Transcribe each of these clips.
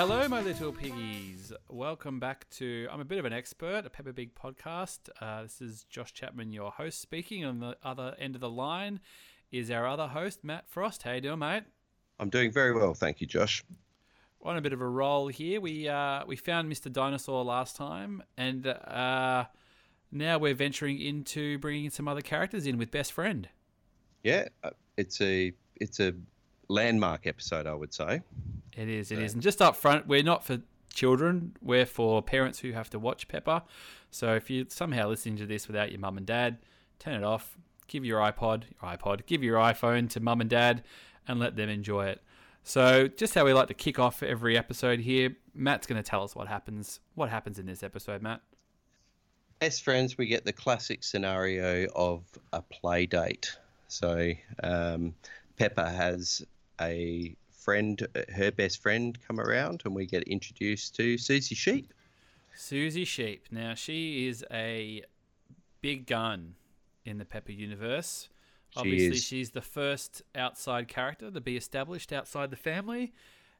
Hello, my little piggies. Welcome back to I'm a bit of an expert, a Peppa Pig podcast. Uh, this is Josh Chapman, your host, speaking. On the other end of the line is our other host, Matt Frost. How you doing, mate? I'm doing very well, thank you, Josh. On a bit of a roll here. We uh, we found Mr. Dinosaur last time, and uh, now we're venturing into bringing some other characters in with Best Friend. Yeah, uh, it's a it's a landmark episode, I would say. It is. It is. And just up front, we're not for children. We're for parents who have to watch Peppa. So if you're somehow listening to this without your mum and dad, turn it off. Give your iPod, your iPod, give your iPhone to mum and dad, and let them enjoy it. So just how we like to kick off every episode here, Matt's going to tell us what happens. What happens in this episode, Matt? As friends, we get the classic scenario of a play date. So um, Peppa has a friend, her best friend, come around, and we get introduced to Suzy Sheep. Suzy Sheep. Now she is a big gun in the Peppa universe. She Obviously, is. she's the first outside character to be established outside the family,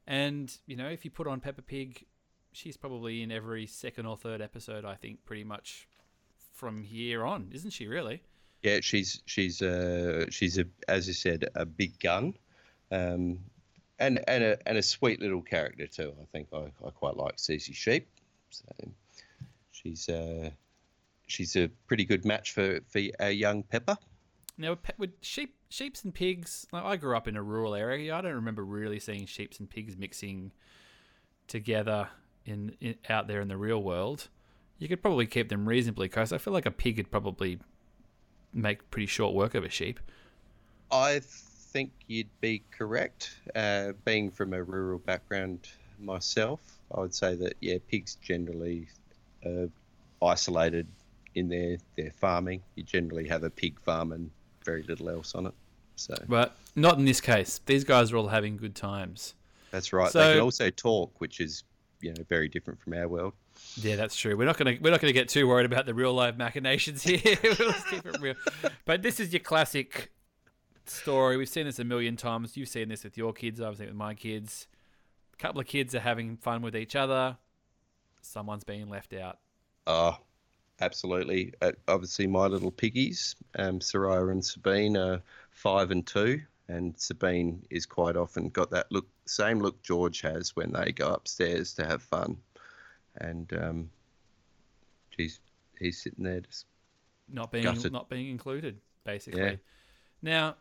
and you know, if you put on Peppa Pig, she's probably in every second or third episode. I think pretty much from here on, isn't she? Really? Yeah, she's she's uh, she's a as I said a big gun, um, and and a and a sweet little character too. I think I, I quite like Suzy Sheep. So she's uh, she's a pretty good match for for a young Peppa. Now, with sheep, sheep's and pigs. Like I grew up in a rural area. I don't remember really seeing sheep's and pigs mixing together in, in out there in the real world. You could probably keep them reasonably close. I feel like a pig could probably make pretty short work of a sheep. I think you'd be correct. Uh, being from a rural background myself, I would say that yeah, pigs generally uh, isolated in their their farming. You generally have a pig farm and very little else on it. So But not in this case. These guys are all having good times. that's right. So- they can also talk, which is you know very different from our world. Yeah, that's true. We're not gonna we're not gonna get too worried about the real life machinations here. Let's keep it real. But this is your classic story. We've seen this a million times. You've seen this with your kids. I've seen it with my kids. A couple of kids are having fun with each other. Someone's being left out. Oh, absolutely. Uh, obviously, my little piggies, um, Soraya and Sabine, are five and two, and Sabine is quite often got that look, same look George has when they go upstairs to have fun, and um, geez, he's sitting there just Not being Gutted. not being included, basically. Yeah. Now,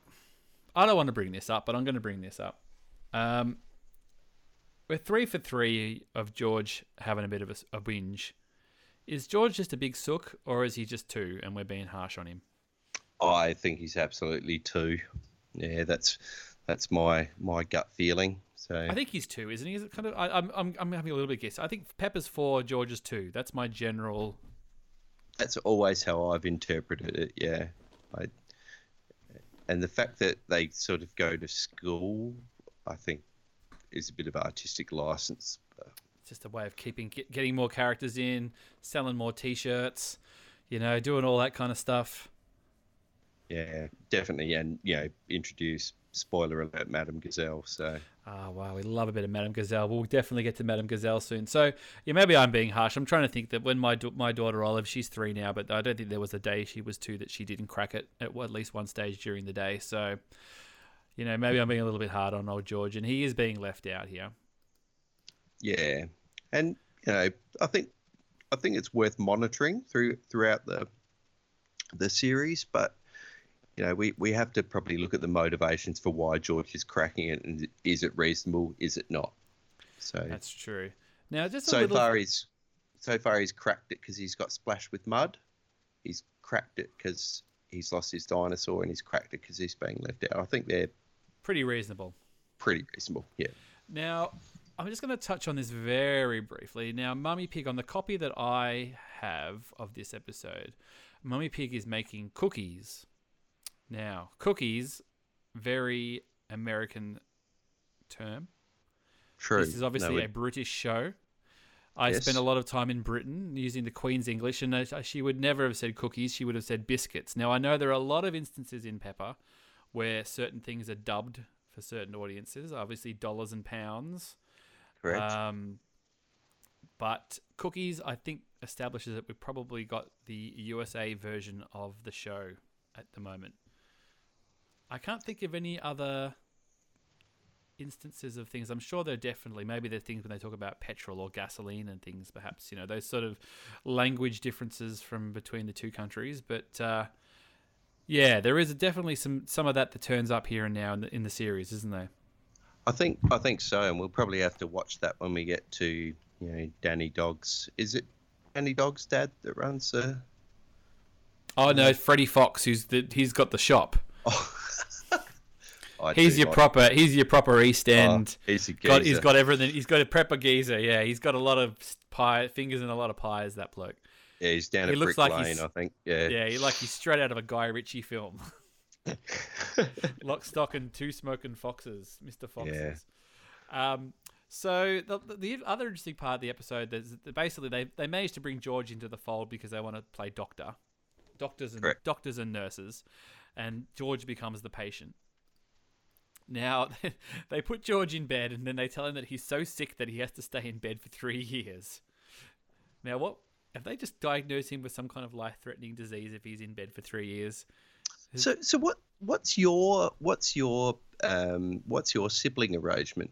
I don't want to bring this up, but I'm going to bring this up. Um, we're three for three of George having a bit of a, a whinge. Is George just a big sook, or is he just two, and we're being harsh on him? I think he's absolutely two. Yeah, that's that's my my gut feeling. So I think he's two, isn't he? Is it kind of? I, I'm, I'm, I'm having a little bit of guess. I think Peppa's four, George is two. That's my general. that's always how I've interpreted it. Yeah, I, and the fact that they sort of go to school, I think, is a bit of artistic license. It's just a way of keeping get, getting more characters in, selling more T-shirts, you know, doing all that kind of stuff. Yeah, definitely, and you know, introduce spoiler alert, Madame Gazelle. So Ah, wow, we love a bit of Madame Gazelle. We'll definitely get to Madame Gazelle soon. So, yeah, maybe I'm being harsh. I'm trying to think that when my my daughter Olive, she's three now, but I don't think there was a day she was two that she didn't crack it at at least one stage during the day. So, you know, maybe I'm being a little bit hard on old George, and he is being left out here. yeah, and you know, I think I think it's worth monitoring through throughout the the series, but you know, we, we have to probably look at the motivations for why George is cracking it, and is it reasonable? Is it not? So That's true. Now, just a so little. far he's so far he's cracked it because he's got splashed with mud. He's cracked it because he's lost his dinosaur, and he's cracked it because he's being left out. I think they're pretty reasonable. pretty reasonable. Yeah. Now, I'm just going to touch on this very briefly. Now, Mummy Pig, on the copy that I have of this episode, Mummy Pig is making cookies. Now, cookies, very American term. True. This is obviously No, a British show. I Yes. spent a lot of time in Britain using the Queen's English, and she would never have said cookies. She would have said biscuits. Now, I know there are a lot of instances in Peppa where certain things are dubbed for certain audiences, obviously dollars and pounds. Correct. Um, but Cookies, I think, establishes that we've probably got the USA version of the show at the moment. I can't think of any other instances of things. I'm sure there are definitely maybe there are things when they talk about petrol or gasoline and things, perhaps you know those sort of language differences from between the two countries. But uh, yeah, there is definitely some some of that that turns up here and now in the, in the series, isn't there? I think I think so, and we'll probably have to watch that when we get to you know Danny Dogs. Is it Danny Dog's dad that runs the? Oh no, Freddie Fox, who's the he's got the shop. Oh. I He's your like- proper. He's your proper East oh, End. he's a got, he's got everything. He's got a prepper geezer. Yeah, he's got a lot of pie fingers and a lot of pies. That bloke. Yeah, he's down he at looks Brick like Lane, I think. Yeah. Yeah, he like he's straight out of a Guy Ritchie film. Lock, stock, and two smoking foxes, Mister Foxes. Um, so the, the the other interesting part of the episode is that basically they they managed to bring George into the fold because they want to play doctor, doctors and Correct. doctors and nurses, and George becomes the patient. Now they put George in bed, and then they tell him that he's so sick that he has to stay in bed for three years. Now, what have they just diagnosed him with some kind of life-threatening disease if he's in bed for three years? So, so what? What's your what's your um what's your sibling arrangement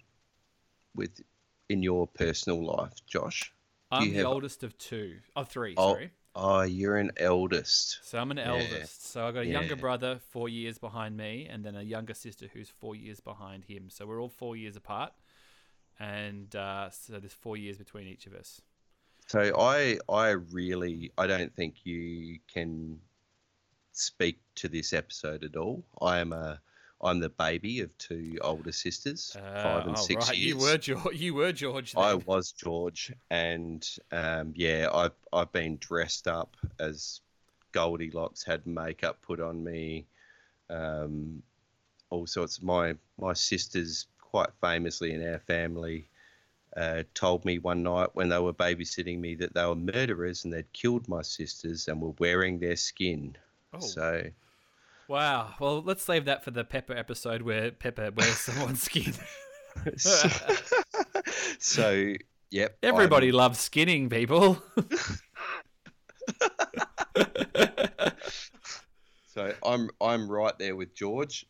with in your personal life, Josh? I'm the have- oldest of two, of three. Oh, Sorry. Oh, you're an eldest. So I'm an eldest. So I've got a younger brother four years behind me, and then a younger sister who's four years behind him. So we're all four years apart, and uh, so there's four years between each of us. So I I really I don't think you can speak to this episode at all. I am a I'm the baby of two older sisters, five and Uh, oh, six right. years. You were George. You were George. I was George, and um, yeah, I've I've been dressed up as Goldilocks, had makeup put on me, um, all sorts. My my sisters, quite famously in our family, uh, told me one night when they were babysitting me that they were murderers and they'd killed my sisters and were wearing their skin. Oh. So Wow. Well, let's save that for the Peppa episode where Peppa wears someone's skin. so, so yep. I'm- Everybody loves skinning people. So I'm I'm right there with George.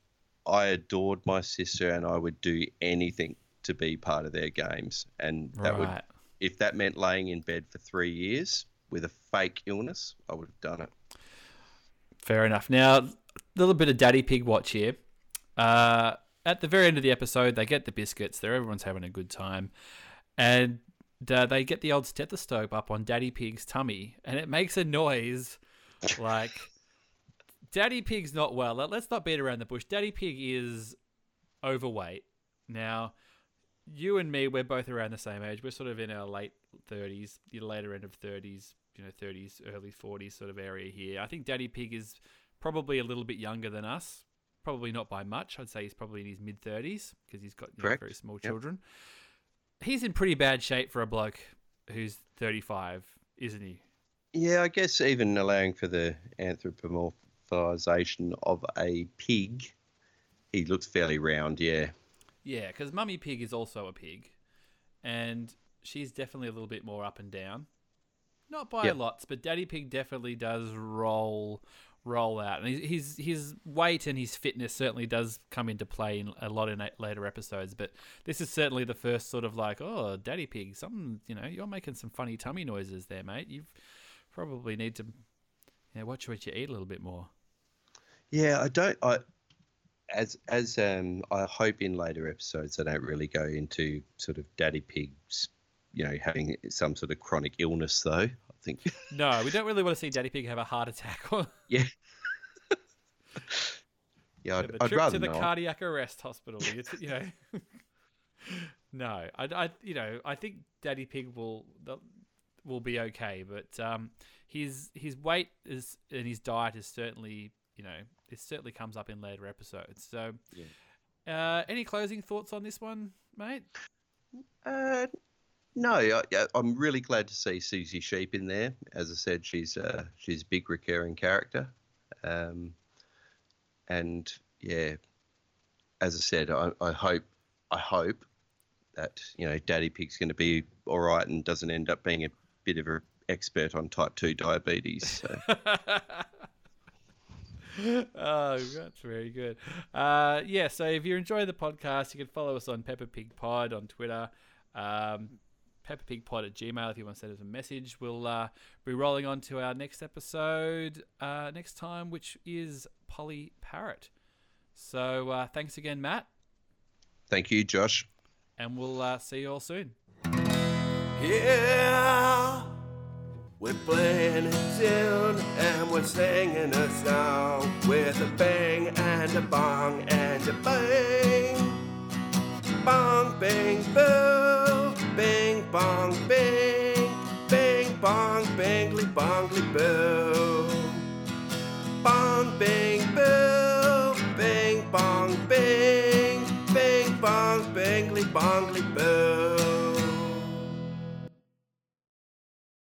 I adored my sister, and I would do anything to be part of their games. And that would, if that meant laying in bed for three years with a fake illness, I would have done it. Fair enough. Now, little bit of Daddy Pig watch here. Uh, at the very end of the episode, they get the biscuits. There, everyone's having a good time, and uh, they get the old stethoscope up on Daddy Pig's tummy, and it makes a noise like Daddy Pig's not well. Let- Let's not beat around the bush. Daddy Pig is overweight. Now, you and me, we're both around the same age. We're sort of in our late thirties, later end of thirties, you know, thirties, early forties sort of area here. I think Daddy Pig is probably a little bit younger than us. Probably not by much. I'd say he's probably in his mid thirties because he's got know, very small Yep. children. He's in pretty bad shape for a bloke who's thirty-five, isn't he? Yeah, I guess even allowing for the anthropomorphization of a pig, he looks fairly round. Yeah. Yeah, because Mummy Pig is also a pig, and she's definitely a little bit more up and down. Not by Yep. lots, but Daddy Pig definitely does roll roll out, and his his weight and his fitness certainly does come into play in a lot in later episodes. But this is certainly the first sort of like, oh, Daddy Pig, some you know, you're making some funny tummy noises there, mate. You probably need to, you know, watch what you eat a little bit more. Yeah, I don't. I as as um I hope in later episodes I don't really go into sort of daddy pigs, you know, having some sort of chronic illness though. I think No, we don't really want to see Daddy Pig have a heart attack or yeah. yeah, I'd, the I'd trip rather to the not. cardiac arrest hospital. You, t- you know, no, I, I, you know, I think Daddy Pig will will be okay, but um, his his weight is and his diet is certainly, you know, it certainly comes up in later episodes. So, uh, any closing thoughts on this one, mate? Uh, no, I, I'm really glad to see Suzy Sheep in there. As I said, she's uh, she's a big recurring character, um, and yeah, as I said, I, I hope I hope that you know Daddy Pig's going to be all right and doesn't end up being a bit of an expert on type two diabetes. So. oh, that's very good. Uh, yeah, so if you enjoy the podcast, you can follow us on Peppa Pig Pod on Twitter. Um, peppapigpod at gmail if you want to send us a message. We'll uh, be rolling on to our next episode uh, next time, which is Polly Parrot. So uh, thanks again, Matt. Thank you, Josh. And we'll uh, see you all soon. Yeah, we're playing a tune and we're singing a song with a bang and a bong and a bang. Bong, bang, boo, bing, bong, bing, bing, bong, bingly, bongly, boo. Bong, bing, boo, bing, bong, bing, bing, bong, bingly, bongly, boo.